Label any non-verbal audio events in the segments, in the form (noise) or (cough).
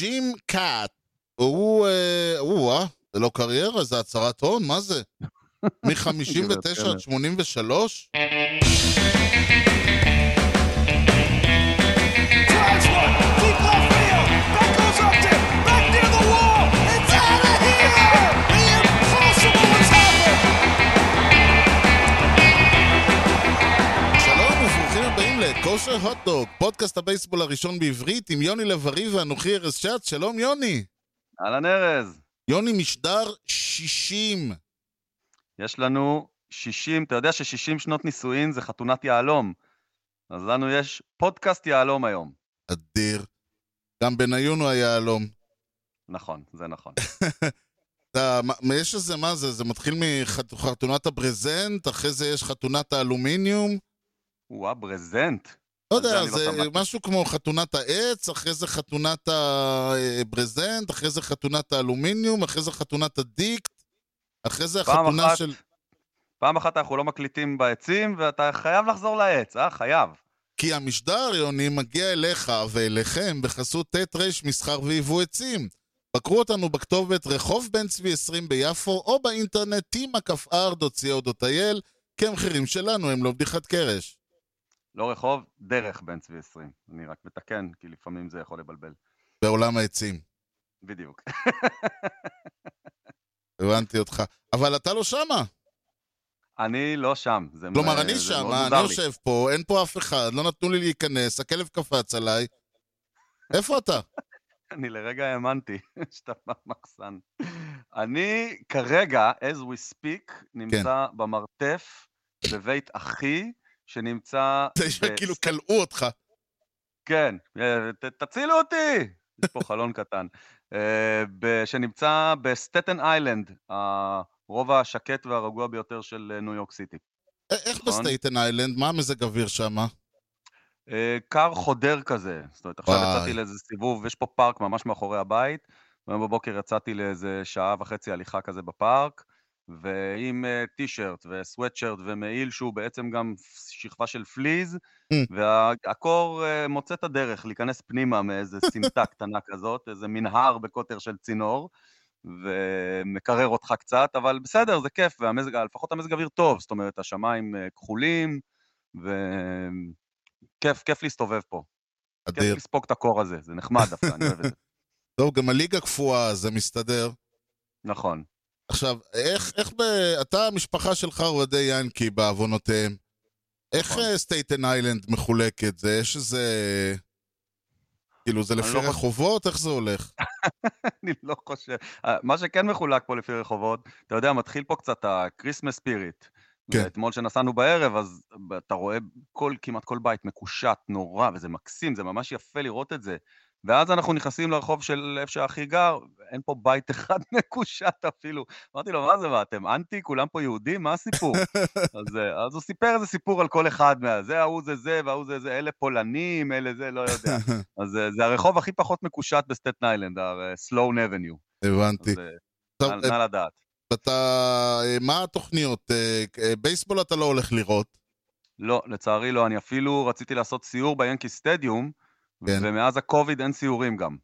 ג'ים קאט. הוא, אה, הוא, אה, זה לא קריירה, זה הצהרת הון, מה זה? (laughs) מ-59 עד 83? לכושר הוטדוג, פודקאסט הבייסבול הראשון בעברית עם יוני לב-ארי ואנוכי ארז שץ. שלום יוני. אהלן ארז, יוני משדר 60. יש לנו 60, אתה יודע ש-60 שנות נישואין זה חתונת יהלום. אז לנו יש פודקאסט יהלום היום. אדיר. גם בניון הוא היהלום. נכון, זה נכון. (laughs) אתה, מה- יש איזה, מה זה? זה מתחיל מחתונת הברזנט, אחרי זה יש חתונת האלומיניום. וואה, ברזנט. לא זה יודע, לא זה שמעתי. משהו כמו חתונת העץ, אחרי זה חתונת הברזנט, אחרי זה חתונת האלומיניום, אחרי זה חתונת הדיקט, אחרי זה החתונה אחת- של... פעם אחת אנחנו לא מקליטים בעצים, ואתה חייב לחזור לעץ, אה? חייב. כי המשדר, יוני, מגיע אליך ואליכם בחסות ט' ר' מסחר ויבוא עצים. בקרו אותנו בכתובת רחוב בן צבי 20 ביפו, או באינטרנט tima.co.il, כי המחירים שלנו הם לא בדיחת קרש. לא רחוב, דרך בן צבי 20. אני רק מתקן, כי לפעמים זה יכול לבלבל. בעולם העצים. בדיוק. הבנתי אותך. אבל אתה לא שמה. אני לא שם. זה כלומר, זה אני מאוד שם, אני לי. יושב פה, אין פה אף אחד, לא נתנו לי להיכנס, הכלב קפץ עליי. איפה אתה? (laughs) אני לרגע האמנתי (laughs) שאתה במחסן. אני כרגע, as we speak, נמצא כן. במרתף בבית אחי, שנמצא... זה ב- כאילו כלאו אותך. כן, אה, תצילו אותי! יש פה חלון קטן. אה, שנמצא בסטטן איילנד, הרובע השקט והרגוע ביותר של אה, ניו יורק סיטי. איך נכון. בסטייטן איילנד? מה המזג אוויר שם? קר חודר כזה. זאת אומרת, עכשיו. יצאתי לאיזה סיבוב, יש פה פארק ממש מאחורי הבית, והיום בבוקר יצאתי לאיזה שעה וחצי הליכה כזה בפארק, ועם אה, טישרט וסוואטשרט ומעיל שהוא בעצם גם שכבה של פליז, Mm. והקור אה, מוצא את הדרך להיכנס פנימה מאיזה סמטה (laughs) קטנה כזאת, איזה מנהר בקוטר של צינור, ומקרר אותך קצת, אבל בסדר, זה כיף, והמזג, לפחות המזג אוויר טוב, זאת אומרת, השמיים אה, כחולים, וכיף, כיף להסתובב פה. כיף אדיר. לספוג את הקור הזה, זה נחמד דווקא, אני אוהב את זה. (laughs) טוב, גם הליגה קפואה, זה מסתדר. נכון. עכשיו, איך, איך ב... אתה, המשפחה שלך אוהדי ינקי בעוונותיהם. איך נכון. אה, סטייטן איילנד מחולקת? זה, יש איזה... כאילו, זה לפי לא רחובות? איך זה הולך? (laughs) אני לא חושב. אה, מה שכן מחולק פה לפי רחובות, אתה יודע, מתחיל פה קצת ה-Christmas spirit. כן. ואתמול שנסענו בערב, אז אתה רואה כל, כמעט כל בית מקושט, נורא, וזה מקסים, זה ממש יפה לראות את זה. ואז אנחנו נכנסים לרחוב של איפה שהאחי גר, אין פה בית אחד (laughs) מקושט אפילו. אמרתי לו, מה זה, מה, אתם אנטי? כולם פה יהודים? מה הסיפור? (laughs) אז, אה, אז הוא סיפר איזה סיפור על כל אחד מה... זה, ההוא זה זה, וההוא זה זה, אלה פולנים, אלה זה, לא יודע. (laughs) אז אה, זה הרחוב הכי פחות מקושט בסטטן איילנד, ה-Sloan Avenue. הבנתי. אז אה, נא- לדעת. אתה... מה התוכניות? בייסבול אתה לא הולך לראות. לא, לצערי לא, אני אפילו רציתי לעשות סיור ביאנקי סטדיום, כן. ומאז הקוביד אין סיורים גם.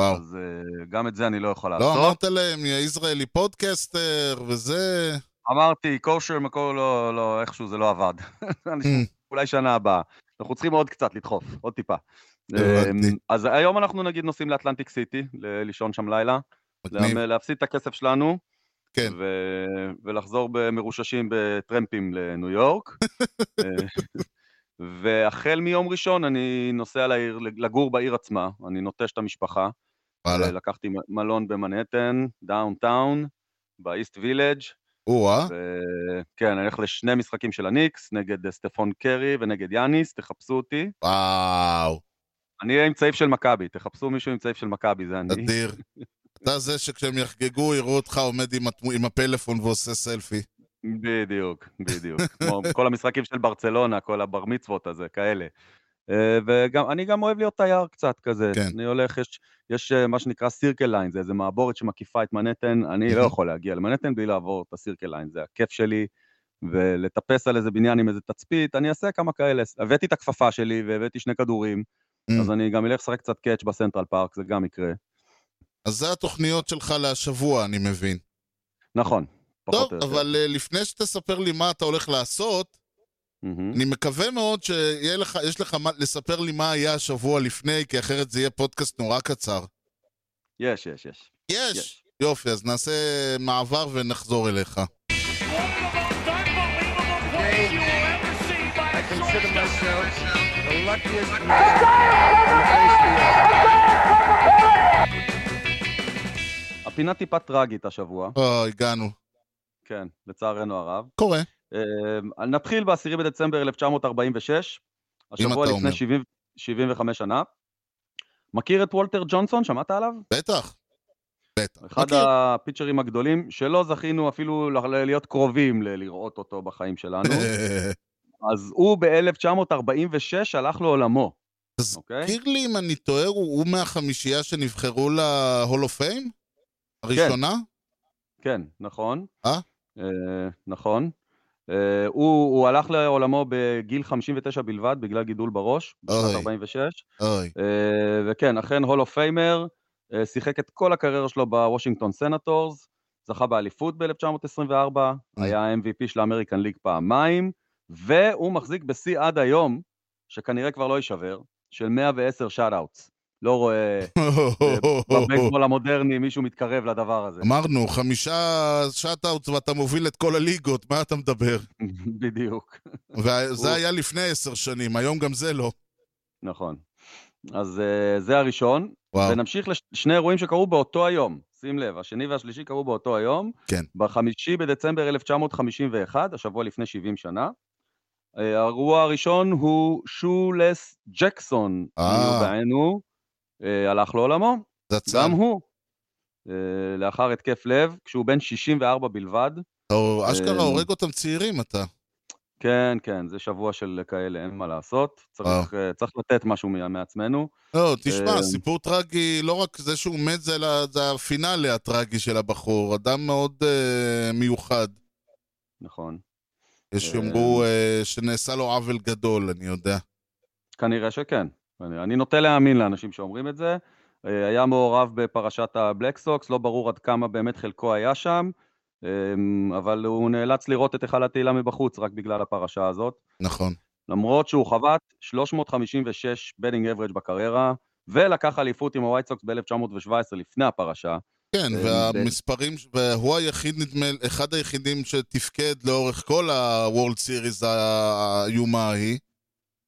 וואו. אז אה, גם את זה אני לא יכול לא לעשות. אמרת להם, יא ישראלי פודקאסטר וזה... אמרתי, כושר, מקור, לא, לא, איכשהו זה לא עבד. (laughs) אני- אולי שנה הבאה. אנחנו צריכים עוד קצת לדחוף, עוד טיפה. אמ, אז היום אנחנו נגיד נוסעים לאטלנטיק סיטי, לישון שם לילה, להפסיד את הכסף שלנו, כן. ו- ולחזור מרוששים בטרמפים לניו יורק. (laughs) והחל מיום ראשון אני נוסע לעיר, לגור בעיר עצמה, אני נוטש את המשפחה. וואלה. לקחתי מלון במנהטן, downtown, באיסט וילג', או-אה. וכן, אני הולך לשני משחקים של הניקס, נגד אה, סטפון קרי ונגד יאניס, תחפשו אותי. וואו. אני אהיה עם צעיף של מכבי, תחפשו מישהו עם צעיף של מכבי, זה אני. אדיר. אתה זה שכשהם יחגגו יראו אותך עומד עם, התמו- עם הפלאפון ועושה סלפי. בדיוק, בדיוק. (laughs) כמו כל המשחקים של ברצלונה, כל הבר מצוות הזה, כאלה. אה, וגם, אני גם אוהב להיות תייר קצת כזה. כן. אני הולך, יש, יש אה, מה שנקרא סירקל ליין, זה איזה מעבורת שמקיפה את מנהטן, אני לא. יכול להגיע למנהטן בלי לעבור את הסירקל ליין, זה הכיף שלי. ולטפס על איזה בניין עם איזה תצפית, אני אעשה כמה כאלה. הבאתי את הכפפה שלי והבאתי שני כדורים, Mm. אז אני גם אלך לשחק קצת קאץ' בסנטרל פארק, זה גם יקרה. אז זה התוכניות שלך להשבוע, אני מבין. נכון, פחות טוב, או יותר. אבל אה, לפני שתספר לי מה אתה הולך לעשות, מהמם. אני מקווה מאוד שיש לך מה, לספר לי מה היה השבוע לפני, כי אחרת זה יהיה פודקאסט נורא קצר. יש, יש, יש. יש! יש. יופי, אז נעשה מעבר ונחזור אליך. הפינה טיפה טרגית השבוע, או, הגענו. כן, לצערנו הרב. קורה. אה, נתחיל ב-10 בדצמבר 1946, השבוע לפני אומר. 70, 75 שנה. מכיר את וולטר ג'ונסון? שמעת עליו? בטח. בטח. אחד מכיר. הפיצ'רים הגדולים, שלא זכינו אפילו להיות קרובים לראות אותו בחיים שלנו. (laughs) אז הוא ב-1946 הלך לעולמו, אוקיי? תזכיר לי אם אני טועה, הוא הוא מהחמישייה שנבחרו ל Hall of Fame? הראשונה? כן, נכון. אה? אה, נכון. אה, הוא, הוא הלך לעולמו בגיל 59 בלבד, בגלל גידול בראש, בשנת אוי. 46. אוי. אה, וכן, אכן Hall of Famer, אה, שיחק את כל הקריירה שלו בוושינגטון סנטורס, זכה באליפות ב-1924, היה MVP של ה American League פעמיים, והוא מחזיק בשיא עד היום, שכנראה כבר לא יישבר, של 110 שאט-אאוטס. לא רואה בבייסבול המודרני מישהו מתקרב לדבר הזה. אמרנו, חמישה שאט-אוטס ואתה מוביל את כל הליגות, מה אתה מדבר? בדיוק, וזה היה לפני עשר שנים, היום גם זה לא. נכון. אז אה, זה הראשון, וואו. ונמשיך לשני אירועים שקרו באותו היום. שים לב, השני והשלישי קרו באותו היום. כן. בחמישי בדצמבר 1951, השבוע לפני 70 שנה. אה, האירוע הראשון הוא שולס ג'קסון, אה. בעינו, אה, הלך לעולמו, זה הצד. גם הוא, אה, לאחר התקף לב, כשהוא בן 64 בלבד. אתה אשכרה אה, הורג אותם צעירים אתה. כן, כן, זה שבוע של כאלה, אין מה לעשות. צריך, אה, צריך לתת משהו מעצמנו. לא, תשמע, אה, סיפור טרגי, לא רק זה שהוא מת, זה הפינאלי הטרגי של הבחור. אדם מאוד אה, מיוחד. נכון. יש אה, שיאמרו אה, שנעשה לו עוול גדול, אני יודע. כנראה שכן. אני, אני נוטה להאמין לאנשים שאומרים את זה. אה, היה מעורב בפרשת הבלק סוקס, לא ברור עד כמה באמת חלקו היה שם, אה, אבל הוא נאלץ לראות את היכל התהילה מבחוץ רק בגלל הפרשה הזאת. נכון. למרות שהוא חבט 356 batting average בקריירה, ולקח אליפות עם הווייט סוקס ב-1917 לפני הפרשה. כן, אה, והמספרים, והוא היחיד, נדמה, אחד היחידים שתפקד לאורך כל ה-World Series האיומה ההיא.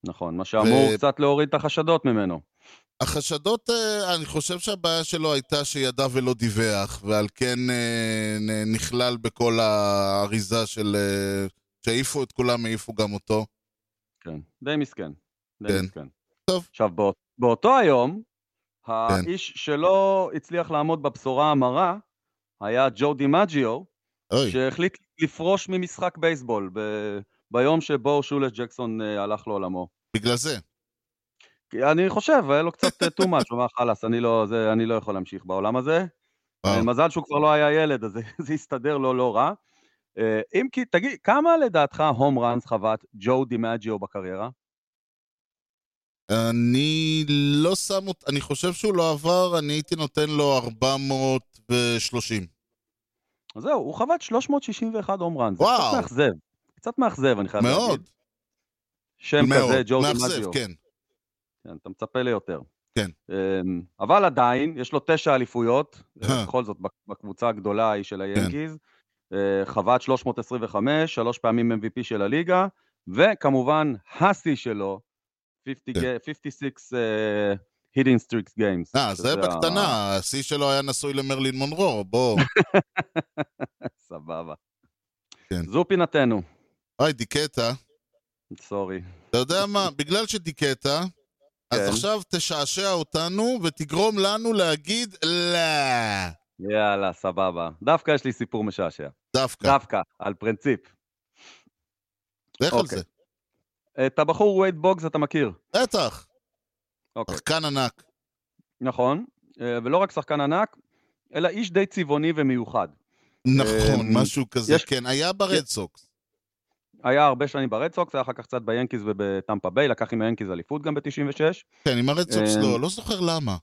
נכון, מה שאמור ו- קצת להוריד את החשדות ממנו. החשדות, אה, אני חושב שהבעיה שלו הייתה שידע ולא דיווח, ועל כן אה, נכלל בכל האריזה של... אה, שהעיפו את כולם, העיפו גם אותו. כן, די מסכן. די כן. מסכן. טוב. עכשיו, בא, באותו היום, האיש שלא הצליח לעמוד בבשורה המרה היה ג'ו דימג'יו, שהחליט לפרוש ממשחק בייסבול ב... ביום שבו שולס ג'קסון אה, הלך לעולמו. בגלל זה. אני חושב, היה לו קצת אה, too much, הוא אמר חלאס, אני לא, זה, אני לא יכול להמשיך בעולם הזה. אה, מזל שהוא כבר לא היה ילד, אז זה, (laughs) זה הסתדר לו לא רע. אם כי, תגיד, כמה לדעתך הום ראנס חוות ג'ו דימג'יו בקריירה? אני לא שם אותו, אני חושב שהוא לא עבר, אני הייתי נותן לו 430. אז זהו, הוא חוות 361 הום ראנס. זה וואו. קצת מאכזב. קצת מאכזב, אני חייב מאוד, להגיד. שם מאוד. כזה, ג'ו מאכזב. כן. כן, אתה מצפה ליותר. כן. אמ, אבל עדיין, יש לו תשע אליפויות, אה. כן. בכל זאת, בק- בקבוצה הגדולה ההיא של היאנקיז. אה, חוות 325, שלוש פעמים MVP של הליגה, וכמובן, השיא שלו, 50 כן. ga- 56 אה, hitting streaks games. אה, זה ה- בקטנה, השיא שלו היה נשוי למרלין מונרו, בוא. (laughs) סבבה. כן. זו פינתנו, היי, דיכאת. סורי. אתה יודע מה, בגלל שדיכאת, אז כן. עכשיו תשעשע אותנו ותגרום לנו להגיד לא. יאללה, סבבה. דווקא יש לי סיפור משעשע. דווקא. דווקא, על פרינציפ. לך על אוקיי. זה. את הבחור וייד בוגס אתה מכיר. בטח. אוקיי. שחקן ענק. נכון, אה, ולא רק שחקן ענק, אלא איש די צבעוני ומיוחד. נכון, אמ, משהו כזה. כן, היה ברד סוקס. היה הרבה שנים ברד סוקס, היה אחר כך קצת ביאנקיז ובטמפה ביי, לקח עם היאנקיז אליפות גם ב-96. כן, עם הרד סוקס לא, לא זוכר למה.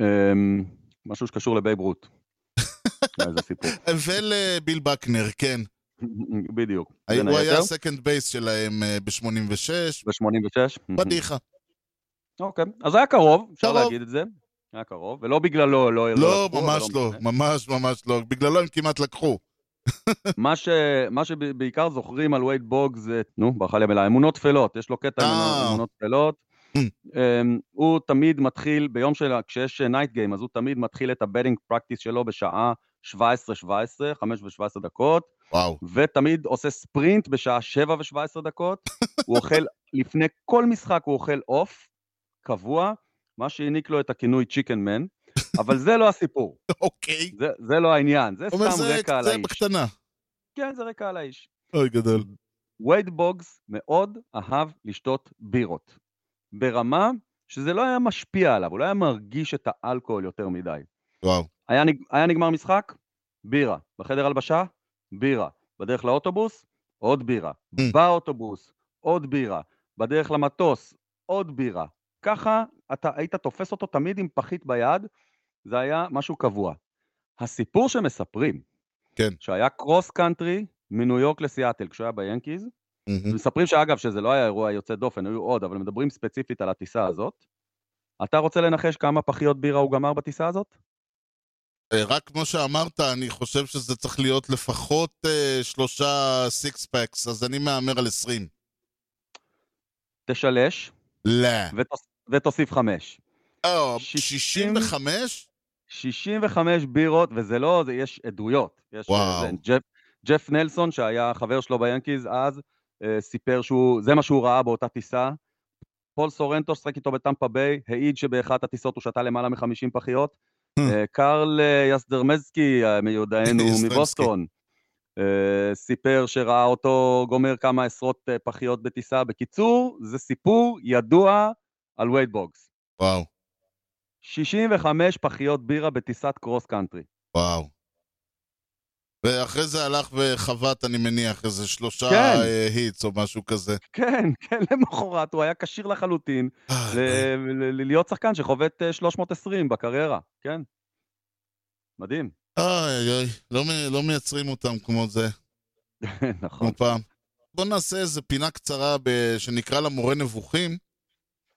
אמ, משהו שקשור לבייב. (laughs) היה איזה סיפור. ולביל בקנר, כן. בדיוק. הוא היה ה second base שלהם אה, ב-86. ב-86. בדיחה. אוקיי, אז היה קרוב, אפשר. להגיד את זה. היה קרוב, ולא בגללו, לא... לא, לקחו, ממש אבל לא, משנה. ממש ממש לא. בגללו הם כמעט לקחו. מה, ש... מה שבעיקר זוכרים על וייד בוג זה, נו, ברכה לי המילה, אמונות טפלות, יש לו קטע עם אה. אמונות טפלות. אמ, הוא תמיד מתחיל, ביום של, כשיש night game, אז הוא תמיד מתחיל את ה batting practice שלו בשעה 17-17, 5 ו-17 דקות, וואו. ותמיד עושה ספרינט בשעה 7 ו-17 דקות. (laughs) הוא אוכל, לפני כל משחק הוא אוכל עוף, קבוע, מה שהעניק לו את הכינוי צ'יקן מן, אבל זה לא הסיפור, (laughs) אוקיי. זה, זה לא העניין, זה סתם זה רקע על זה האיש. בקטנה. כן, זה רקע על האיש. אוי, גדול. וייד בוגס מאוד אהב לשתות בירות. ברמה שזה לא היה משפיע עליו, הוא לא היה מרגיש את האלכוהול יותר מדי. וואו. היה, נג... היה נגמר משחק? בירה. בחדר הלבשה? בירה. בדרך לאוטובוס? עוד בירה. Mm. באוטובוס? עוד בירה. בדרך למטוס? עוד בירה. ככה אתה היית תופס אותו תמיד עם פחית ביד, זה היה משהו קבוע. הסיפור שמספרים, כן. שהיה cross country מניו יורק לסיאטל כשהוא היה ביאנקיז, מהמם. מספרים שאגב שזה לא היה אירוע יוצא דופן, היו עוד, אבל מדברים ספציפית על הטיסה הזאת. אתה רוצה לנחש כמה פחיות בירה הוא גמר בטיסה הזאת? אה, רק כמו שאמרת, אני חושב שזה צריך להיות לפחות אה, שלושה סיקס פקס, אז אני מהמר על 20. תשלש לא. ותוס... ותוסיף חמש. או, שישים- 65? 65 בירות, וזה לא, זה, יש עדויות. יש, וואו. אה, זה, ג'ף, ג'ף נלסון, שהיה חבר שלו ביאנקיז אז, אה, סיפר שהוא, זה מה שהוא ראה באותה טיסה. פול סורנטו ששחק איתו בטמפה ביי, העיד שבאחת הטיסות הוא שתה למעלה מ-50 פחיות. אה, קרל אה, יסדרמזקי, מיודענו. מבוסטון, אה, סיפר שראה אותו גומר כמה עשרות אה, פחיות בטיסה. בקיצור, זה סיפור ידוע על וייד בוגס. וואו, 65 פחיות בירה בטיסת cross country. וואו. ואחרי זה הלך וחבט, אני מניח, איזה שלושה כן. אה, hits או משהו כזה. כן, (laughs) כן, למחרת הוא היה כשיר לחלוטין אה, ל- ל- ל- להיות שחקן שחובט אה, 320 בקריירה, כן. מדהים. אוי אוי, לא לא מייצרים אותם כמו זה, (laughs) נכון. כמו פעם. בואו נעשה איזה פינה קצרה ב- שנקרא לה מורה נבוכים.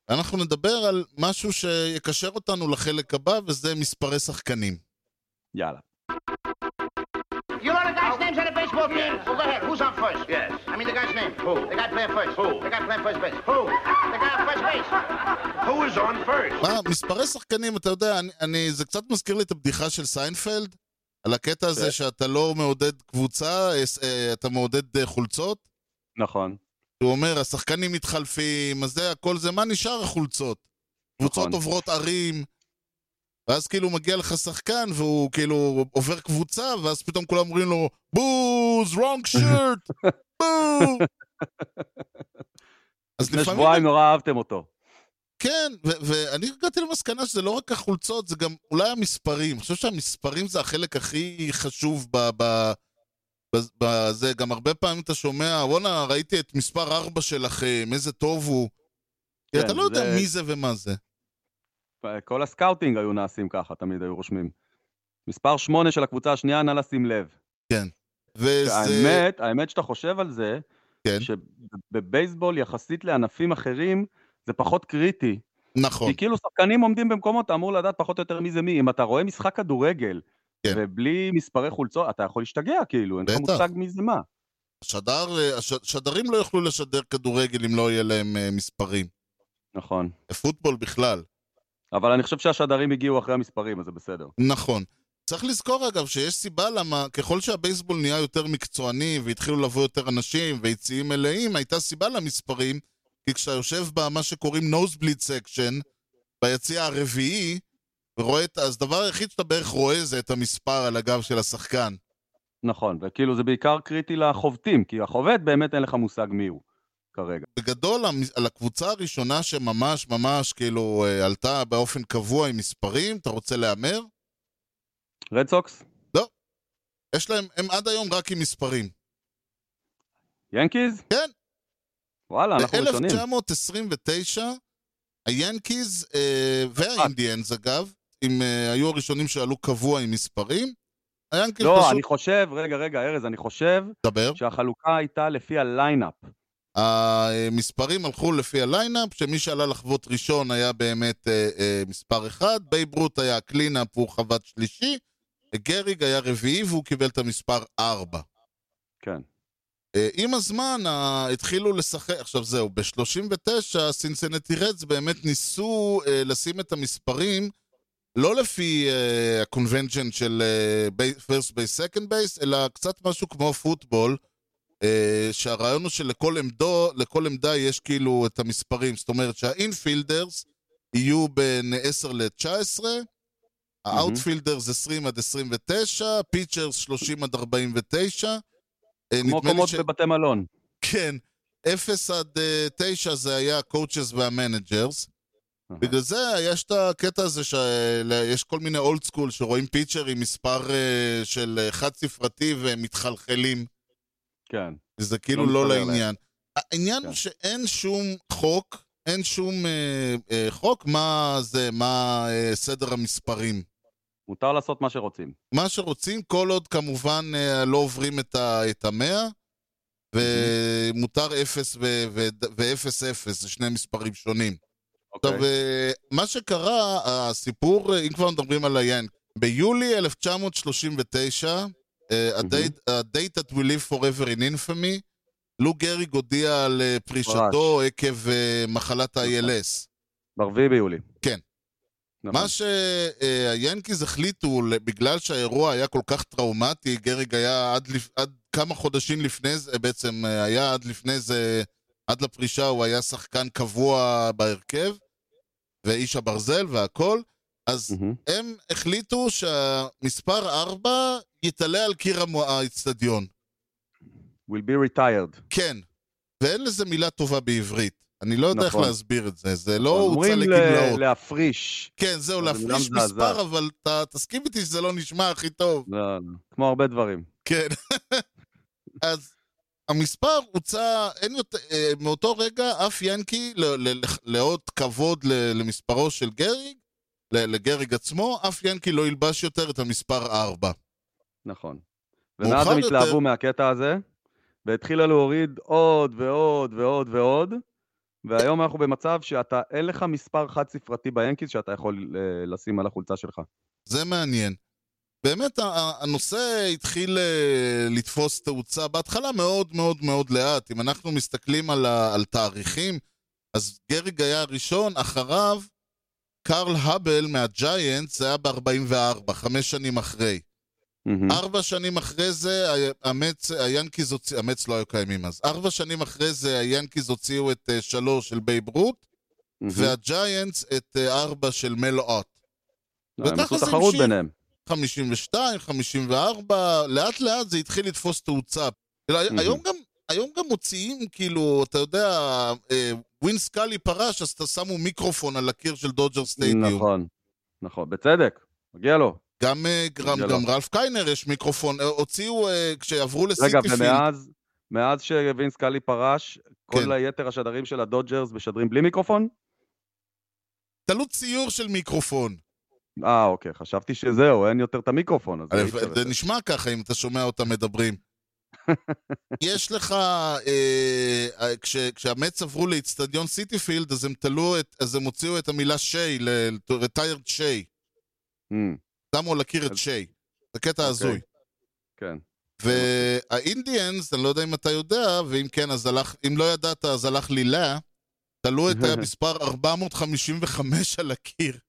ואנחנו נדבר על משהו שיקשר אותנו לחלק הבא, וזה מספרי שחקנים. יאללה. You know the guy's names on the baseball team? Well, go ahead. Who's on first? Yes. I mean the guy's name. Who? The guy playing first. Who? The guy playing first base. Who? The guy on first base. Who is on first? מה, מספרי שחקנים, אתה יודע, אני, אני, זה קצת מזכיר לי את הבדיחה של סיינפלד, על הקטע הזה כן. שאתה לא מעודד קבוצה, אה, אה, אתה מעודד אה, חולצות. נכון. הוא אומר, השחקנים מתחלפים, אז זה, הכל זה, מה נשאר החולצות? קבוצות נכון. עוברות ערים, ואז כאילו מגיע לך שחקן, והוא כאילו עובר קבוצה, ואז פתאום כולם אומרים לו, בוז, wrong shirt, (laughs) בוז. אז לפני לפעמים, שבועיים נורא אהבתם אותו. כן, ו- ואני הגעתי למסקנה שזה לא רק החולצות, זה גם אולי המספרים. אני חושב שהמספרים זה החלק הכי חשוב ב... ב- בזה, גם הרבה פעמים אתה שומע, וואלה, ראיתי את מספר 4 שלכם, איזה טוב הוא. כן, אתה לא יודע זה- מי זה ומה זה. כל ה scouting היו נעשים ככה, תמיד היו רושמים. מספר 8 של הקבוצה השנייה, נא לשים לב. וזה... האמת, האמת שאתה חושב על זה, כן. שבבייסבול יחסית לענפים אחרים, זה פחות קריטי. נכון. כי כאילו שחקנים עומדים במקומות, אתה אמור לדעת פחות או יותר מי זה מי. אם אתה רואה משחק כדורגל, כן. ובלי מספרי חולצות, אתה יכול להשתגע, כאילו, אין לך. מושג מי זה מה. השדר, אה, הש- השדרים לא יוכלו לשדר כדורגל אם לא יהיה להם אה, מספרים. נכון. פוטבול בכלל. אבל אני חושב שהשדרים הגיעו אחרי המספרים, אז זה בסדר. נכון. צריך לזכור אגב שיש סיבה למה ככל שהבייסבול נהיה יותר מקצועני והתחילו לבוא יותר אנשים ויציאים מלאים, הייתה סיבה למספרים, כי כשאתה יושב במה שקוראים nosebleed section, ביציע הרביעי, ורואה את... אז הדבר היחיד שאתה בערך רואה זה את המספר על הגב של השחקן. נכון, וכאילו זה בעיקר קריטי לחובטים, כי החובט באמת אין לך מושג מי הוא כרגע. בגדול, על הקבוצה הראשונה שממש ממש כאילו אה, עלתה באופן קבוע עם מספרים, אתה רוצה להמר? רד סוקס? יש להם, הם עד היום רק עם מספרים. ינקיז? כן. וואלה, אנחנו ראשונים. ב-1929, היאנקיז אה, והאינדיאנס אגב, עם, אה, היו הראשונים שעלו קבוע עם מספרים. היאנקיז לא, פשוט... אני חושב, רגע, רגע, ארז, אני חושב דבר. שהחלוקה הייתה לפי ה lineup. המספרים הלכו לפי ה lineup, שמי שעלה לחבוט ראשון היה באמת אה, אה, מספר אחד, בייב רוט היה cleanup והוא חובט שלישי, גריג היה רביעי והוא קיבל את המספר ארבע. כן. אה, עם הזמן אה, התחילו לשחק, עכשיו זהו, ב-39 סינסנטי רדס באמת ניסו אה, לשים את המספרים לא לפי אה, ה convention של אה, first base, second base, אלא קצת משהו כמו פוטבול, אה, שהרעיון הוא שלכל עמדו, לכל עמדה יש כאילו את המספרים, זאת אומרת שה infielders יהיו בין 10 ל-19, ה outfielders 20 עד 29, pitchers 30 עד 49, אה, כמו קומות ש- בבתי מלון. כן, 0 עד אה, 9 זה היה ה coaches וה managers. בגלל זה יש את הקטע הזה שיש כל מיני old school שרואים pitcher עם מספר אה, של חד ספרתי והם מתחלחלים. כן. זה כאילו לא לא מסתדר להם. לעניין. העניין כן. הוא שאין שום חוק, אין שום אה, אה, חוק מה זה, מה אה, סדר המספרים. מותר לעשות מה שרוצים. מה שרוצים, כל עוד כמובן אה, לא עוברים את ה- את המאה, ומותר 0 ו-0-0, זה שני מספרים שונים. אוקיי. עכשיו, אה, מה שקרה, הסיפור, אה, אם כבר מדברים על היאנק, ביולי 1939, אה, ה-date- that we live forever in infamy, לו גריג הודיע על פרישתו עקב מחלת ה-ILS. ב-4 ביולי. כן. נכון. מה שהיאנקיז החליטו, בגלל שהאירוע היה כל כך טראומטי, גריג היה עד. עד כמה חודשים לפני זה, בעצם היה עד לפני זה, עד לפרישה הוא היה שחקן קבוע בהרכב, ואיש הברזל והכל, אז מהמם. הם החליטו שהמספר 4 יתעלה על קיר האיצטדיון. will be retired. כן, ואין לזה מילה טובה בעברית. אני לא יודע איך נכון. להסביר את זה, זה לא הוצא אומרים לגמלאות. להפריש. כן, זהו, זה להפריש. מספר, אבל אתה תסכים איתי שזה לא נשמע הכי טוב. לא, לא. כמו הרבה דברים. כן. (laughs) אז המספר הוצא, אין יותר, אה, מאותו רגע אף ינקי, לאות כבוד ל- למספרו של גריג, ל- לגריג עצמו, אף ינקי לא ילבש יותר את המספר 4. נכון. ומאז הם יותר- התלהבו מהקטע הזה, והתחילה להוריד עוד ועוד ועוד ועוד, והיום אנחנו במצב שאתה, אין לך מספר חד ספרתי ביאנקיז שאתה יכול אה, לשים על החולצה שלך. זה מעניין. באמת, הנושא התחיל אה, לתפוס תאוצה בהתחלה מאוד מאוד מאוד לאט. אם אנחנו מסתכלים על, ה- על תאריכים, אז גריג היה הראשון, אחריו קרל האבל מהג'יינטס, זה היה ב-44, חמש שנים אחרי. מהמם. ארבע שנים אחרי זה, המץ, היאנקיז הוציאו, המץ לא היו קיימים אז. ארבע שנים אחרי זה, היאנקיז הוציאו את אה, שלוש של בייב רות, מהמם. והג'יינטס את אה, ארבע של מל אוט. הם וככה עשו תחרות. ביניהם. 52, 54, לאט לאט זה התחיל לתפוס תאוצה. Mhm. היום גם, היום גם מוציאים, כאילו, אתה יודע, אה, ווין סקאלי פרש, אז אתה שמו מיקרופון על הקיר של דודג'ר סטיידיום. נכון, נכון, בצדק, מגיע לו. גם, אה, גם, גם לא. רלף קיינר יש מיקרופון, אה, הוציאו, אה, כשעברו רגע, לסיטיפילד, ומאז, מאז שווינס קאלי פרש, כל כן. היתר השדרים של הדודג'רס משדרים בלי מיקרופון? תלו ציור של מיקרופון. אה, אוקיי, חשבתי שזהו, אין יותר את המיקרופון. אז אפשר זה. נשמע ככה אם אתה שומע אותם מדברים. (laughs) יש לך, אה, אה, כש, כשהמץ עברו לאיצטדיון סיטיפילד, אז הם תלו את, אז הם הוציאו את המילה שיי, ל-retired שיי. אמ, שמו על הקיר את שיי. זה קטע אוקיי. הזוי. כן. והאינדיאנס, אני לא יודע אם אתה יודע, ואם כן, אז הלך, אם לא ידעת, אז הלך לילה, תלו את (laughs) המספר 455 על הקיר.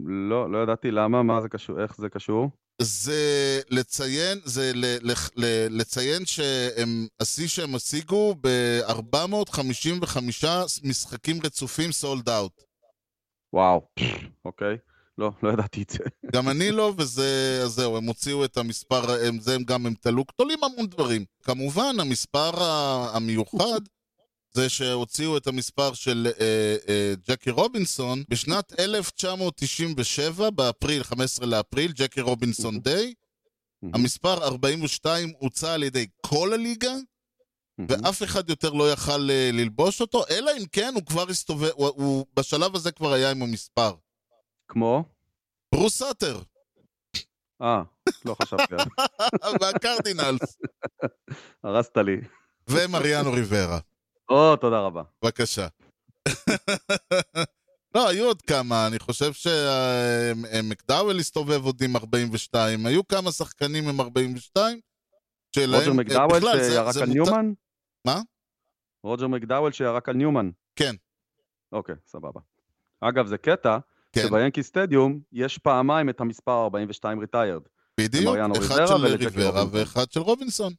לא, לא ידעתי למה, מה זה קשור, איך זה קשור. זה לציין, זה ל, ל, ל, לציין שהם, השיא שהם השיגו ב-455 משחקים רצופים סולד אאוט. וואו, אוקיי. לא, לא ידעתי את זה. גם אני לא, וזה, זהו, הם הוציאו את המספר, הם, זה הם גם, הם תלו, תולים המון דברים. כמובן, המספר המיוחד זה שהוציאו את המספר של אה, אה, ג'קי רובינסון בשנת 1997, באפריל, 15 לאפריל, ג'קי רובינסון דיי. המספר 42 הוצע על ידי כל הליגה, ואף אחד יותר לא יכל אה, ללבוש אותו, אלא אם כן הוא כבר הסתובב, הוא, הוא בשלב הזה כבר היה עם המספר. כמו? ברוס סאטר, אה, לא חשבתי. (laughs) והקרדינלס, הרסת לי. ומריאנו ריברה. או, תודה רבה. בבקשה. (laughs) לא, היו עוד כמה, אני חושב שמקדאוול הסתובב עוד עם 42, היו כמה שחקנים עם 42, שלהם... רוג'ר אה, מקדאוול שירק על ניומן? מה? רוג'ר מקדאוול שירק על ניומן. כן. אוקיי, סבבה. אגב, זה קטע, כן, שביאנקי סטדיום יש פעמיים את המספר 42 retired. בדיוק, אחד של ריברה. ואחד של רובינסון.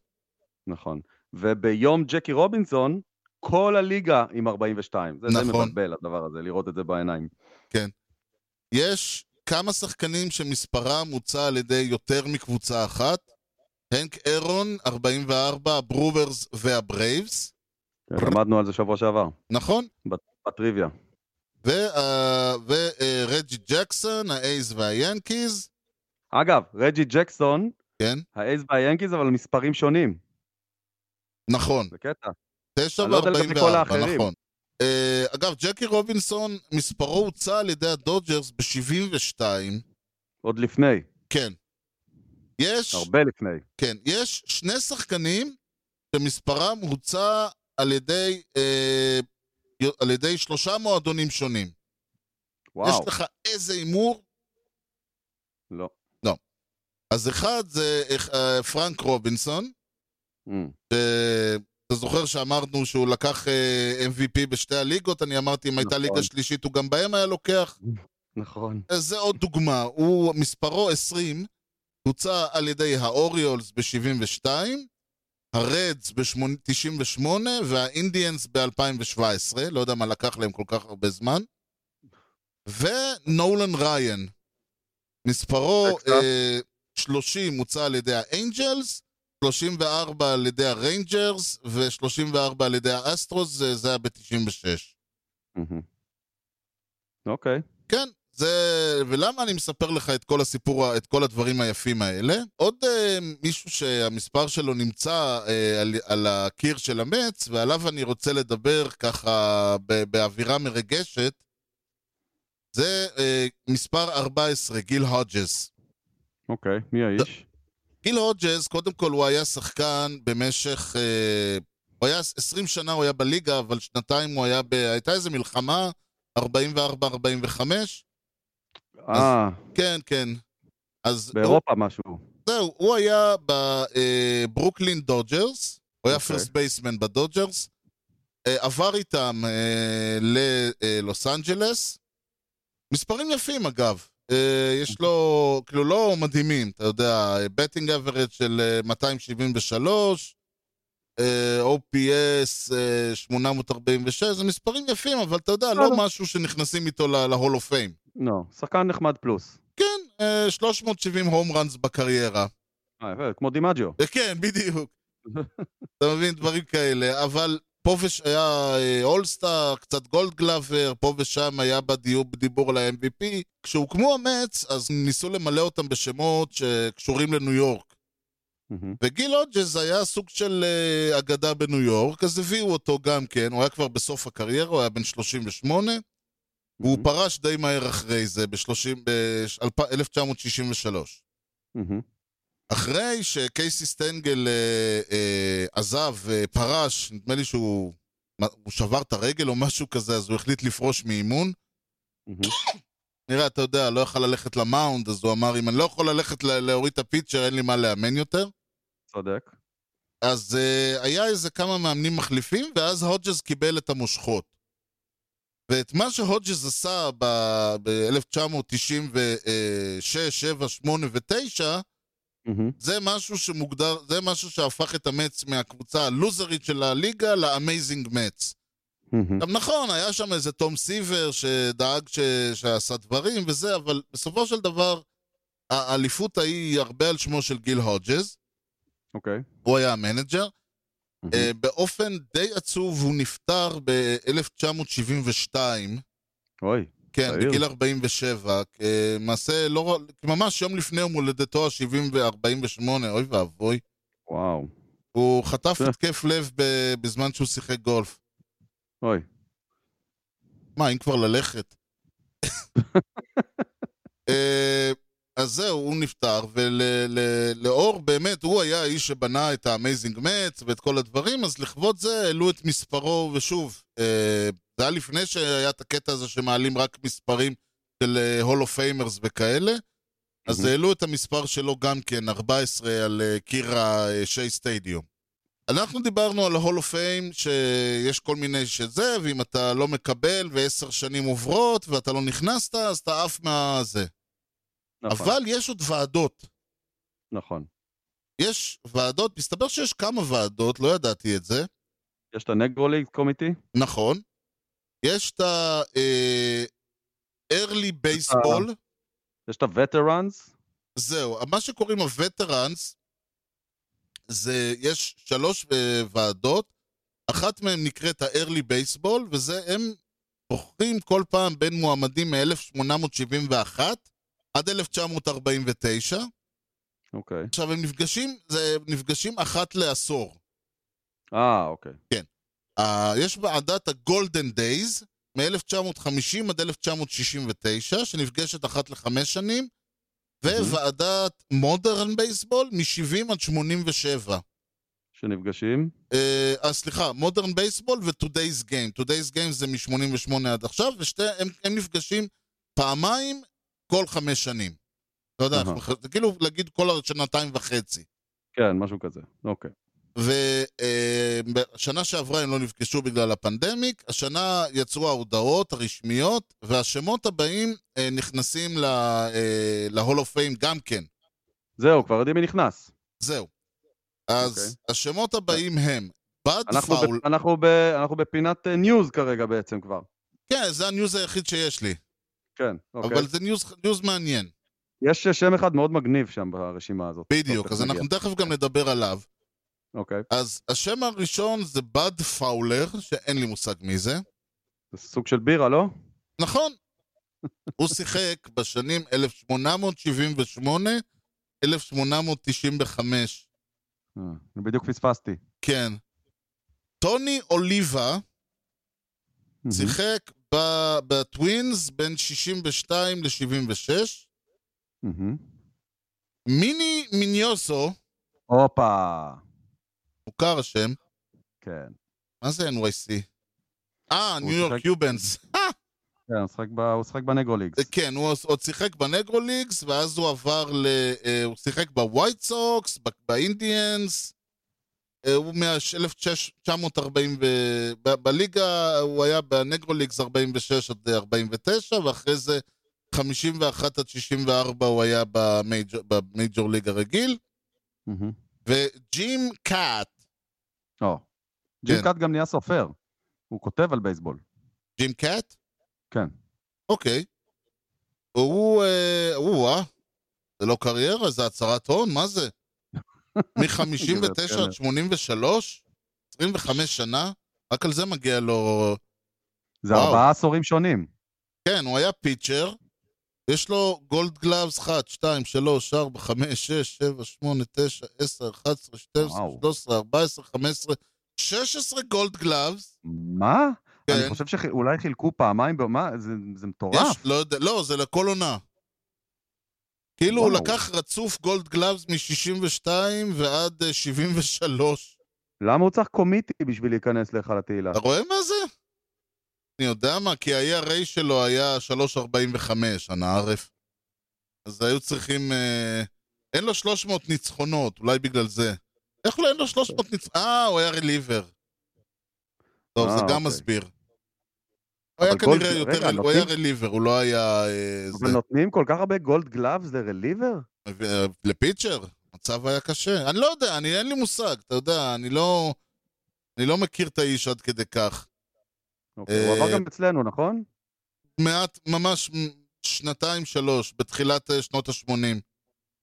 נכון. וביום ג'קי רובינסון, כל הליגה עם 42. זה נכון. מבלבל הדבר הזה, לראות את זה בעיניים. יש כמה שחקנים שמספרם הוצא על ידי יותר מקבוצה אחת. הנק אירון, 44, הברוארס והברייבס, כן, למדנו על זה שבוע שעבר, נכון? בטריוויה. ורג'י ג'קסון, האייז והיאנקיז, אגב, רג'י ג'קסון, כן? האייז והיאנקיז, אבל מספרים שונים. נכון, זה קטע. 9 אני לא יודע לגבי כל ו-44, האחרים. נכון. אה, אגב, ג'קי רובינסון, מספרו הוצא על ידי הדודג'רס ב-72, עוד לפני, כן. יש, הרבה לפני. כן, יש שני שחקנים שמספרם הוצע על ידי, אה, על ידי שלושה מועדונים שונים. וואו, יש לך איזה הימור? לא. אז אחד זה אה, פרנק רובינסון, Mm. אתה זוכר שאמרנו שהוא לקח אה, MVP בשתי הליגות, אני אמרתי אם הייתה נכון. ליגה שלישית הוא גם בהם היה לוקח. נכון. אז זה עוד דוגמה, הוא מספרו 20, הוצא על ידי האוריולס ב-72, הרדס ב-98 והאינדיאנס ב-2017, לא יודע מה לקח להם כל כך הרבה זמן, ונולן ריין, מספרו. אה, 30 הוצא על ידי האנג'לס, 34 על ידי הריינג'רס ו-34 על ידי האסטרוס, זה, זה היה ב-96. מהמם. אוקיי. כן, זה... ולמה אני מספר לך את כל הסיפור, את כל הדברים היפים האלה? עוד אה, מישהו שהמספר שלו נמצא אה, על, על הקיר של המץ, ועליו אני רוצה לדבר ככה ב- באווירה מרגשת, זה אה, מספר 14, גיל הודג'ס. אוקיי, מי האיש? גיל הודג'ס, קודם כל הוא היה שחקן במשך... אה, הוא היה 20 שנה הוא היה בליגה, אבל שנתיים הוא היה ב... הייתה איזו מלחמה, 44-45. אה, כן, כן. אז באירופה משהו. הוא, זהו, הוא היה בברוקלין דודג'רס, הוא היה אוקיי. first baseman בדודג'רס, אה, עבר איתם אה, ללוס אנג'לס. מספרים יפים אגב. אה, יש לו, כאילו לא מדהימים, אתה יודע, batting average של אה, 273, אה, OPS אה, 846, זה מספרים יפים, אבל אתה יודע, לא בסדר. משהו שנכנסים איתו ל Hall of Fame. לא, שחקן נחמד פלוס. כן, אה, 370 home runs בקריירה. אה, יפה, כמו דימג'יו. אה, כן, בדיוק. אתה מבין, דברים כאלה, אבל פה וש... היה אה, all-star, קצת gold glover, פה ושם היה בדיבור על ה-MVP. כשהוקמו המץ, אז ניסו למלא אותם בשמות שקשורים לניו יורק. מהמם. וגיל הודג'ס היה סוג של אה, אגדה בניו יורק, אז הביאו אותו גם כן, הוא היה כבר בסוף הקריירה, הוא היה בן 38, והוא מהמם. פרש די מהר אחרי זה, ב-1963. מהמם. אחרי שקייסי סטנגל אה, אה, עזב ופרש, נדמה לי שהוא הוא שבר את הרגל או משהו כזה, אז הוא החליט לפרוש מאימון. נראה, אתה יודע, לא יכל ללכת ל mound, אז הוא אמר, אם אני לא יכול ללכת להוריד את ה pitcher, אין לי מה לאמן יותר. צודק. אז אה, היה איזה כמה מאמנים מחליפים, ואז הודג'ס קיבל את המושכות. ואת מה שהודג'ס עשה ב-1996, 7, 8 ו-9, מהמם. זה משהו שמוגדר, זה משהו שהפך את המץ מהקבוצה הלוזרית של הליגה ל Amazing Mets. מהמם. גם נכון, היה שם איזה תום סיבר שדאג ש... שעשה דברים וזה, אבל בסופו של דבר, האליפות ההיא היא הרבה על שמו של גיל הודג'ז, אוקיי. הוא היה המנג'ר. מהמם. אה, באופן די עצוב הוא נפטר ב-1972, אוי, כן, צעיר. בגיל 47, למעשה, לא, ממש יום לפני יום הולדתו ה-70 ו-48, אוי ואבוי. וואו. הוא חטף. (laughs) התקף לב בזמן שהוא שיחק גולף. אוי. מה, אם כבר ללכת? (laughs) אה, אז זהו, הוא נפטר, ולאור באמת, הוא היה האיש שבנה את ה Amazing Mets ואת כל הדברים, אז לכבוד זה העלו את מספרו, ושוב, אה, זה היה לפני שהיה את הקטע הזה שמעלים רק מספרים של Hall of Famers וכאלה, אז. העלו את המספר שלו גם כן, 14 על אה, קיר השי סטדיום. אנחנו דיברנו על of Fame, שיש כל מיני שזה, ואם אתה לא מקבל ועשר שנים עוברות ואתה לא נכנסת, אז אתה עף מהזה. נכון, אבל יש עוד ועדות. נכון. יש ועדות, מסתבר שיש כמה ועדות, לא ידעתי את זה. יש את הנגרוליג קומיטי? נכון. יש את ה-early baseball, יש את הווטרנס? זהו, מה שקוראים הווטרנס, זה, יש שלוש אה, ועדות, אחת מהן נקראת ה-early baseball, וזה הם בוחרים כל פעם בין מועמדים מ-1871 עד 1949. אוקיי. עכשיו, הם נפגשים, זה, נפגשים אחת לעשור. אה, אוקיי. Uh, יש ועדת ה Golden Days מ-1950 עד 1969, שנפגשת אחת לחמש שנים, וועדת Modern Baseball מ-70 עד 87. שנפגשים? אה, uh, סליחה, Modern Baseball ו-Today's Game. Today's Game זה מ-88 עד עכשיו, ושתיהם הם נפגשים פעמיים כל חמש שנים. אתה יודע, זה כאילו להגיד כל שנתיים וחצי. כן, משהו כזה. אוקיי. ובשנה שעברה הם לא נפגשו בגלל ה pandemic, השנה יצאו ההודעות הרשמיות, והשמות הבאים אה, נכנסים ל-Hall of Fame גם כן. זהו, כבר יודעים מי נכנס. זהו. אז אוקיי. השמות הבאים הם בד אנחנו ב- פאול, אנחנו ב- אנחנו בפינת אה, news כרגע בעצם כבר. כן, זה ה news היחיד שיש לי, כן, אוקיי. אבל זה news, news מעניין, יש שם אחד מאוד מגניב שם ברשימה הזאת. בדיוק, טוב, אז אנחנו. תכף גם נדבר עליו. אוקיי. אז השם הראשון זה בד פאולר, שאין לי מושג מי זה. זה סוג של בירה, לא? נכון. (laughs) הוא שיחק בשנים 1878, 1895. אה, בדיוק פספסתי. כן. טוני אוליבה שיחק בטווינס בין 62 ל-76. מהמם. מיני מיניוסו, הופה. מוכר השם, כן. מה זה NYC? אה, ניו יורק שיחק- קיובנס. (laughs) כן, הוא משחק ב- הוא משחק ב Negro Leagues. כן, הוא עוד שיחק ב Negro Leagues, ואז הוא עבר ל... אה, הוא שיחק בווייט סוקס, באינדיאנס. אה, הוא מ-1940, בליגה הוא היה ב Negro Leagues 46 עד 49, ואחרי זה 51 עד 64 הוא היה ב Major, League הרגיל. וג'ים קאט, או. ג'ים כן. קאט גם נהיה סופר. הוא כותב על בייסבול. ג'ים קאט? כן. אוקיי. הוא, אה, הוא, אה, זה לא קריירה, זה הצהרת הון, מה זה? (laughs) מ-59 עד 83? 25 שנה? רק על זה מגיע לו... זה. ארבעה עשורים שונים. כן, הוא היה pitcher, יש לו Gold Gloves 1, 2, 3, 4, 5, 6, 7, 8, 9, 10, 11, 12, וואו. 13, 14, 15, 16 Gold Gloves. מה? כן. אני חושב שאולי חילקו פעמיים, מה? זה- זה מטורף. יש, לא יודע, לא, זה לכל עונה. כאילו הוא וואו. לקח רצוף גולד גלאבס מ-62 ועד אה, 73. למה הוא צריך קומיטי בשביל להיכנס להיכל התהילה? אתה רואה מה זה? אני יודע מה, כי ה-ERA שלו היה 3.45, הנערף. אז היו צריכים... אה, אין לו 300 ניצחונות, אולי בגלל זה. איך לא אין לו 300 ניצחונות? אה, הוא היה רליבר. טוב, אה, זה גם אוקיי. מסביר. הוא היה כנראה יותר... הוא היה רליבר, הוא לא היה... אה, אבל. נותנים כל כך הרבה גולד גלאבס לרליבר? ו- לפיצ'ר, המצב היה קשה. אני לא יודע, אני, אין לי מושג, אתה יודע, אני לא... אני לא מכיר את האיש עד כדי כך. אוקיי, הוא אה, עבר גם אצלנו, נכון? מעט, ממש שנתיים, שלוש, בתחילת אה, שנות ה-80.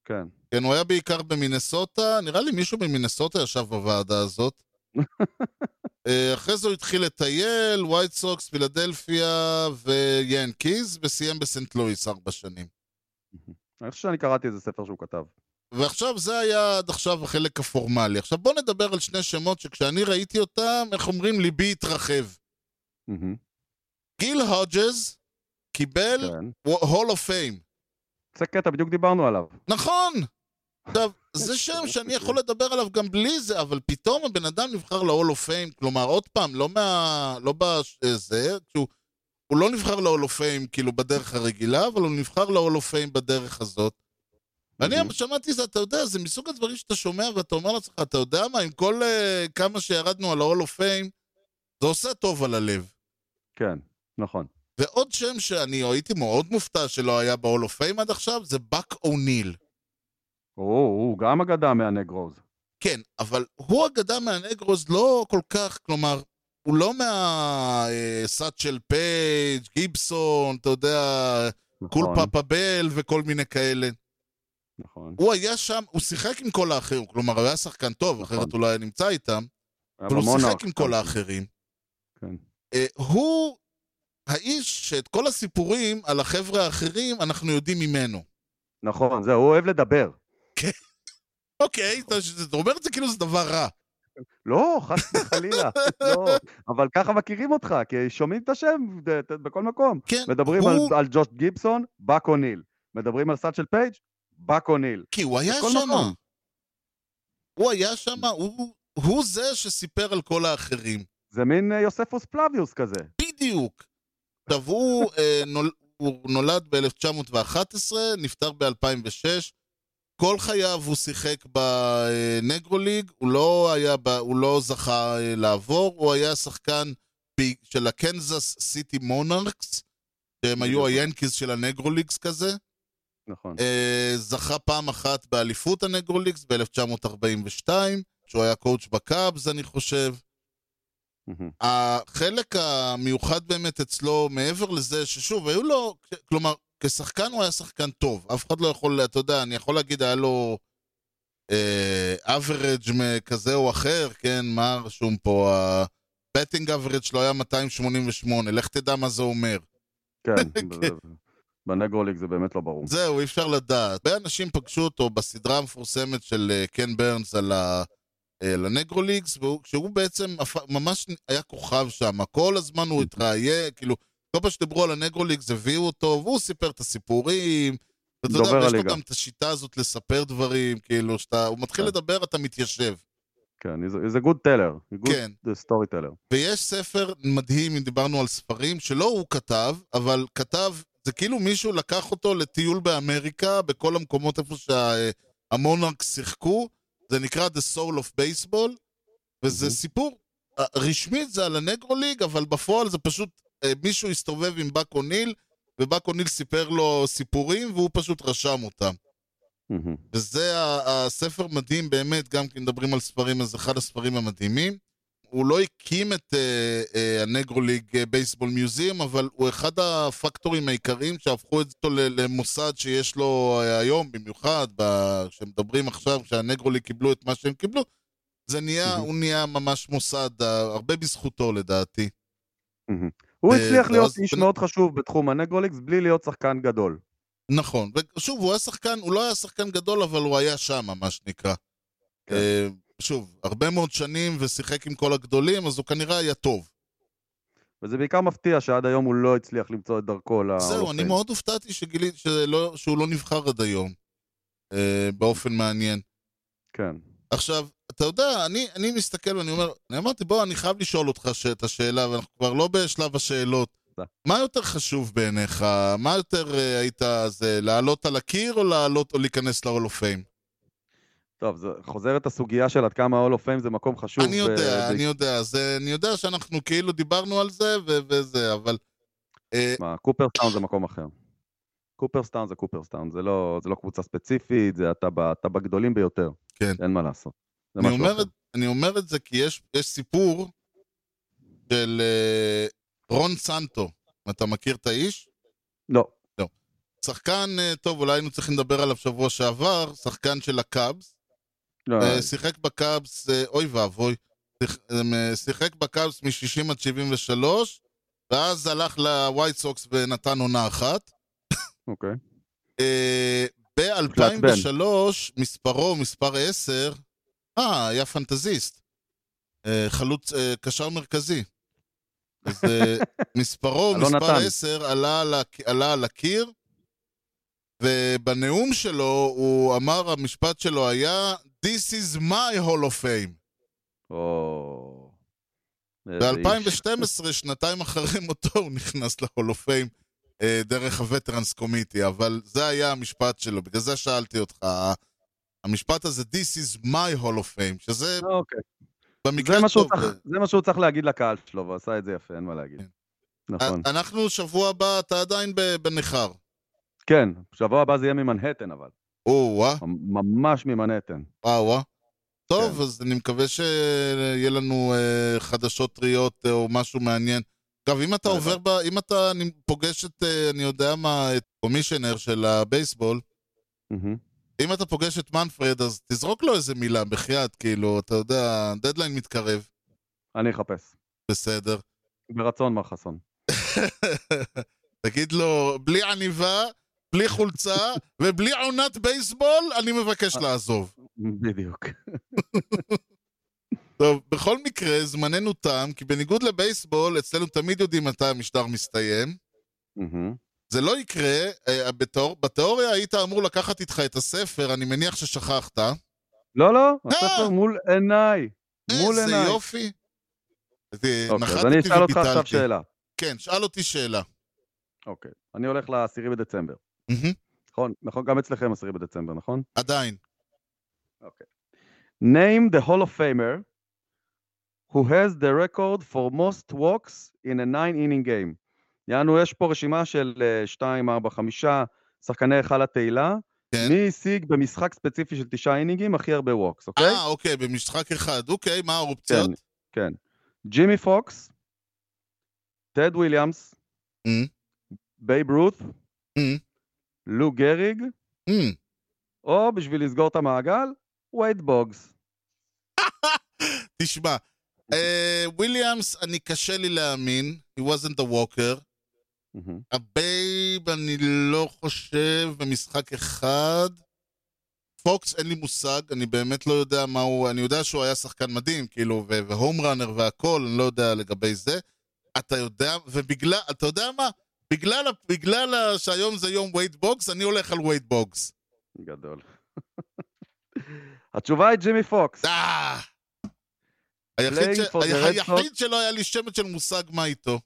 כן. כן, הוא היה בעיקר במינסוטה, נראה לי מישהו במינסוטה ישב בוועדה הזאת. (laughs) אה, אחרי זה הוא התחיל לטייל, ווייט סוקס, פילדלפיה ויאנקיז, וסיים בסנט לואיס ארבע שנים. אני חושב שאני קראתי איזה ספר שהוא כתב. ועכשיו זה היה עד עכשיו החלק הפורמלי. עכשיו בוא נדבר על שני שמות שכשאני ראיתי אותם, איך אומרים, ליבי התרחב. מהמם. גיל הודג'ז קיבל. הול אוף פיים. זה קטע, בדיוק דיברנו עליו. נכון! (laughs) עכשיו, זה שם שאני יכול לדבר עליו גם בלי זה, אבל פתאום הבן אדם נבחר ל-Hall of Fame, כלומר, עוד פעם, לא מה... לא בזה, כשהוא... הוא לא נבחר ל-Hall of Fame כאילו בדרך הרגילה, אבל הוא נבחר ל-Hall of Fame בדרך הזאת. ואני מהמם. שמעתי זה, אתה יודע, זה מסוג הדברים שאתה שומע ואתה אומר לעצמך, אתה יודע מה, עם כל uh, כמה שירדנו על ה-Hall of Fame, זה עושה טוב על הלב. כן, נכון. ועוד שם שאני הייתי מאוד מופתע שלא היה ב-Hall of Fame עד עכשיו, זה באק אוניל. הוא, הוא גם אגדה מה Negroes. כן, אבל הוא אגדה מה Negroes לא כל כך, כלומר, הוא לא מהסט של פייג', גיבסון, אתה יודע, קול נכון, פאפה בל וכל מיני כאלה. נכון. הוא היה שם, הוא שיחק עם כל האחרים, כלומר, הוא היה שחקן טוב, אחרת נכון. הוא לא היה נמצא איתם, אבל הוא שיחק עם כל גם. האחרים. כן. אה, הוא האיש שאת כל הסיפורים על החבר'ה האחרים אנחנו יודעים ממנו. נכון, זהו, הוא אוהב לדבר. אוקיי, אתה אומר את זה כאילו זה דבר רע. לא, חס וחלילה, (laughs) לא. אבל ככה מכירים אותך, כי שומעים את השם בכל מקום. כן, מדברים הוא... על, על ג'וש גיבסון, באק אוניל. מדברים על סאצ'ל פייג', באק אוניל. כי הוא היה שם. הוא היה שם, הוא, הוא זה שסיפר על כל האחרים. זה מין אה, יוספוס פלביוס כזה. בדיוק. עכשיו, הוא, אה, נול, הוא נולד ב-1911, נפטר ב-2006. כל חייו הוא שיחק ב Negro League, הוא לא היה, הוא לא זכה אה, לעבור, הוא היה שחקן של הקנזס סיטי מונרקס, שהם היו. היאנקיז של ה Negro Leagues כזה. נכון. אה, זכה פעם אחת באליפות ה Negro Leagues ב-1942, שהוא היה coach בקאבס, אני חושב. מהמם. החלק המיוחד באמת אצלו, מעבר לזה ששוב, היו לו, כלומר, כשחקן הוא היה שחקן טוב. אף אחד לא יכול, אתה יודע, אני יכול להגיד, היה לו אה, average כזה או אחר, כן, מה רשום פה? ה-batting average שלו היה 288, לך תדע מה זה אומר. כן, (laughs) ב Negro League זה באמת לא ברור. זהו, אי אפשר לדעת. הרבה אנשים פגשו אותו בסדרה המפורסמת של אה, קן ברנס על ה... אה, ל Negro Leagues, והוא- כשהוא בעצם ממש היה כוכב שם, כל הזמן הוא התראיין, כאילו, כל פעם שדיברו על ה Negro Leagues הביאו אותו, והוא סיפר את הסיפורים, ואתה יודע, ויש לו. גם את השיטה הזאת לספר דברים, כאילו, שאתה, הוא מתחיל כן. לדבר, אתה מתיישב. כן, he's a- good teller. He's a כן. good story teller. ויש ספר מדהים, אם דיברנו על ספרים, שלא הוא כתב, אבל כתב, זה כאילו מישהו לקח אותו לטיול באמריקה, בכל המקומות איפה שה Monarchs שיחקו, זה נקרא The Soul of Baseball, וזה מהמם. סיפור, אה, רשמית זה על ה Negro League, אבל בפועל זה פשוט, אה, מישהו הסתובב עם באק אוניל, ובאק אוניל סיפר לו סיפורים, והוא פשוט רשם אותם. מהמם. וזה הספר מדהים באמת, גם כי מדברים על ספרים, אז אחד הספרים המדהימים. הוא לא הקים את אה, אה, ה Negro League אה, Baseball Museum, אבל הוא אחד הפקטורים העיקריים שהפכו את ל- למוסד שיש לו היום, במיוחד, כשמדברים עכשיו, כשהנגרוליג קיבלו את מה שהם קיבלו, זה נהיה, מהמם. הוא נהיה ממש מוסד, הרבה בזכותו לדעתי. הוא הצליח להיות איש מאוד חשוב בתחום הנגרוליקס בלי להיות שחקן גדול. נכון, ושוב, הוא היה שחקן, הוא לא היה שחקן גדול, אבל הוא היה שם, מה שנקרא. שוב, הרבה מאוד שנים ושיחק עם כל הגדולים, אז הוא כנראה היה טוב. וזה בעיקר מפתיע שעד היום הוא לא הצליח למצוא את דרכו ל... זהו, אני מאוד הופתעתי שגיליתי שלא, שהוא לא נבחר עד היום, אה, באופן מעניין. כן. עכשיו, אתה יודע, אני, אני מסתכל ואני אומר, אני אמרתי, בוא, אני חייב לשאול אותך ש- את השאלה, ואנחנו כבר לא בשלב השאלות. מה יותר חשוב בעיניך? מה יותר אה, היית, זה לעלות על הקיר או לעלות או להיכנס ל-Hall of Fame? טוב, זה חוזר את הסוגיה של עד כמה ה-all of fame זה מקום חשוב. אני יודע, ו- אני יודע, זה, אני יודע שאנחנו כאילו דיברנו על זה ו- וזה, אבל... אה, מה, קופרסטאון זה מקום אחר. קופרסטאון זה קופרסטאון, זה לא, זה לא קבוצה ספציפית, זה אתה, ב- אתה בגדולים ביותר. כן. אין מה לעשות. אני אומר. את, אני אומר את זה כי יש, יש סיפור של אה, רון סנטו. אתה מכיר את האיש? לא. שחקן, אה, טוב, אולי היינו צריכים לדבר עליו שבוע שעבר, שחקן של הקאבס. לא, אה, שיחק בקאבס, אה, אוי ואבוי, אה, שיחק בקאבס מ-60 עד 73, ואז הלך לווייט סוקס ונתן עונה אחת. אוקיי. אה, ב-2003, מספרו, מספר 10, אה, היה פנטזיסט. חלוץ, קשר מרכזי. אז (laughs) מספרו, מספר נתן. 10, עלה על, הק- עלה על הקיר, ובנאום שלו הוא אמר, המשפט שלו היה This is my Hall of Fame. או... איזה איש. ב-2012, שנתיים אחרי מותו, הוא נכנס of Fame אה, דרך הווטרנס קומיטי, אבל זה היה המשפט שלו, בגלל זה שאלתי אותך. המשפט הזה, This is my Hall of Fame, שזה אוקיי. במקרה טוב. צריך, זה מה שהוא צריך להגיד לקהל שלו, והוא עשה את זה יפה, אין מה להגיד. כן. נכון. אה, אנחנו שבוע הבא, אתה עדיין בניכר. כן, שבוע הבא זה יהיה ממנהטן אבל. או, וואה, ממש ממנהטן. וואו. טוב, כן. אז אני מקווה שיהיה לנו אה, חדשות טריות אה, או משהו מעניין. אגב, אם אתה. עובר ב... אם אתה אני פוגש את, אה, אני יודע מה, את קומישיונר של הבייסבול. אם אתה פוגש את מנפרד, אז תזרוק לו איזה מילה, בחייאת, כאילו, אתה יודע, דדליין מתקרב, אני אחפש. בסדר. ברצון, מר חסון. (laughs) תגיד לו, בלי עניבה, בלי חולצה ובלי עונת בייסבול, אני מבקש לעזוב. בדיוק. (laughs) טוב, בכל מקרה, זמננו תם, כי בניגוד לבייסבול, אצלנו תמיד יודעים מתי המשטר מסתיים. זה לא יקרה, אה, בתיאור, בתיאוריה היית אמור לקחת איתך את הספר, אני מניח ששכחת. לא, לא, הספר מול עיניי. מול איזה עיניי. יופי. אה, אוקיי, אז אני אשאל אותך עכשיו. שאלה. כן, שאל אותי שאלה. אוקיי. אני הולך לעשירי בדצמבר. נכון, נכון, גם אצלכם עשירי בדצמבר, נכון? עדיין. Name the Hall of Famer who has the record for most walks in a 9-inning game. יענו, יש פה רשימה של 2, 4, 5 שחקני היכל התהילה. כן. מי השיג במשחק ספציפי של 9 אינינגים הכי הרבה ווקס, אוקיי? אה, אוקיי, במשחק אחד. אוקיי, מה האופציות? כן. ג'ימי פוקס, טד וויליאמס. בייב רות. לו גריג, Mm. או בשביל לסגור את המעגל, וייד בוגס. (laughs) תשמע, אה, וויליאמס, אני קשה לי להאמין, he wasn't a walker. הבייב, אני לא חושב, במשחק אחד. פוקס, אין לי מושג, אני באמת לא יודע מה הוא, אני יודע שהוא היה שחקן מדהים, כאילו, ו home runner והכל, אני לא יודע לגבי זה. אתה יודע, ובגלל, אתה יודע מה? בגלל, בגלל שהיום זה יום וייד בוגס, אני הולך על וייד בוגס. גדול. (laughs) התשובה היא ג'ימי פוקס. אה! היחיד, ש... שלא היה לי שמץ של מושג מה איתו.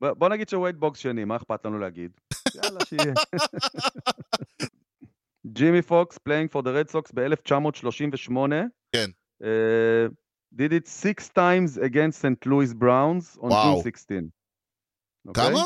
בוא נגיד שווייד בוגס שני, מה אכפת לנו להגיד? (laughs) יאללה, שיהיה. (laughs) ג'ימי פוקס, playing for the Red Sox ב-1938. כן. Uh, did it six times against St. Louis Browns on. June 16. אוקיי? כמה?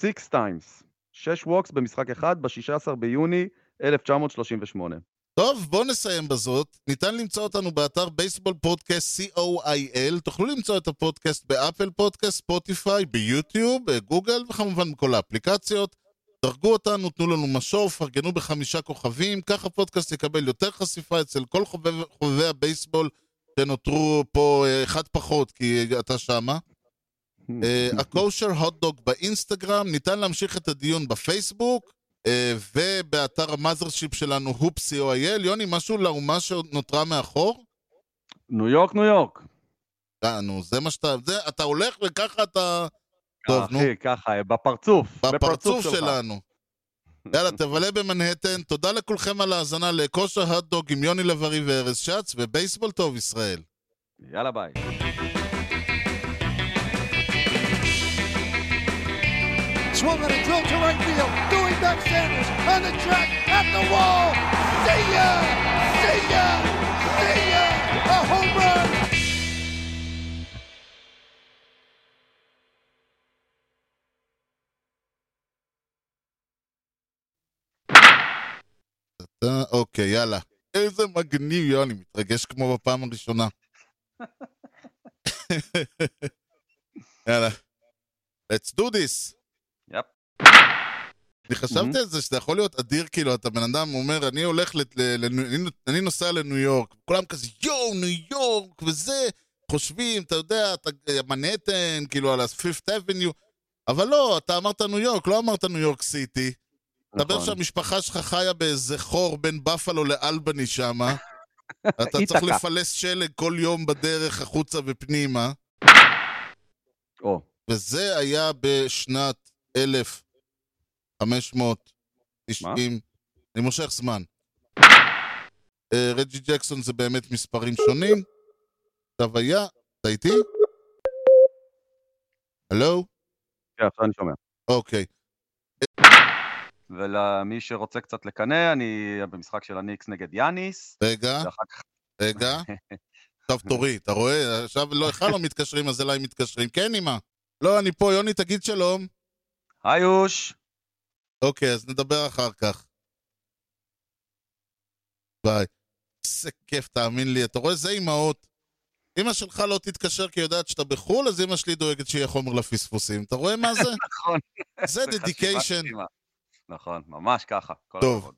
Six times. שש walks במשחק אחד ב-16 ביוני 1938. טוב, בואו נסיים בזאת. ניתן למצוא אותנו באתר בייסבול פודקאסט co.il. תוכלו למצוא את הפודקאסט באפל פודקאסט, ספוטיפיי, ביוטיוב, בגוגל, וכמובן בכל האפליקציות. דרגו אותנו, תנו לנו משוב, פרגנו בחמישה כוכבים, כך הפודקאסט יקבל יותר חשיפה אצל כל חובב, חובבי הבייסבול שנותרו פה אה, אחד פחות, כי אתה שמה. אה, הקושר הוטדוג באינסטגרם, ניתן להמשיך את הדיון בפייסבוק אה, ובאתר המאזרשיפ שלנו הופסי או אייל. יוני, משהו לאומה שנותרה מאחור? ניו יורק, ניו יורק. אה, נו, זה מה שאתה... זה, אתה הולך וככה אתה... טוב, נו, אחי, ככה, בפרצוף. בפרצוף. שלנו. יאללה, תבלה במנהטן. תודה לכולכם על ההאזנה לכושר הוטדוג עם יוני לב-ארי וארז שץ, ובייסבול טוב ישראל. יאללה, ביי. Swung on a drill to right field. Doing back Sanders on the track at the wall. See ya! See ya! See ya! A home run! אתה- אוקיי, יאללה. איזה מגניב, יוני, מתרגש כמו בפעם הראשונה. (laughs) (laughs) יאללה. let's do this. אני חשבתי על זה שזה יכול להיות אדיר, כאילו, אתה בן אדם אומר, אני הולך, אני- נוסע לניו יורק, כולם כזה, יואו, ניו יורק, וזה, חושבים, אתה יודע, אתה מנהטן, כאילו, על ה-Fifth Avenue, אבל לא, אתה אמרת ניו יורק, לא אמרת ניו יורק סיטי. מסתבר נכון. שהמשפחה שלך חיה באיזה חור בין בפלו לאלבני שמה. (laughs) אתה צריך. לפלס שלג כל יום בדרך החוצה ופנימה. וזה היה בשנת 1500, 90. אני מושך זמן. אה, רג'י ג'קסון זה באמת מספרים שונים. עכשיו היה, אתה איתי? הלו? כן, עכשיו אני שומע. אוקיי. ולמי שרוצה קצת לקנא, אני במשחק של הניקס נגד יאניס, רגע. רגע. עכשיו תורי, אתה רואה? עכשיו לא, לך לא מתקשרים, אז אליי מתקשרים. כן, אמא. לא, אני פה, יוני, תגיד שלום. היי אוש! אוקיי, אז נדבר אחר כך. ביי. איזה כיף, תאמין לי. אתה רואה, זה אימהות. אמא שלך לא תתקשר כי היא יודעת שאתה בחו"ל, אז אמא שלי דואגת שיהיה חומר לפספוסים. אתה רואה מה זה? (laughs) נכון. זה דדיקיישן. נכון, ממש ככה. טוב.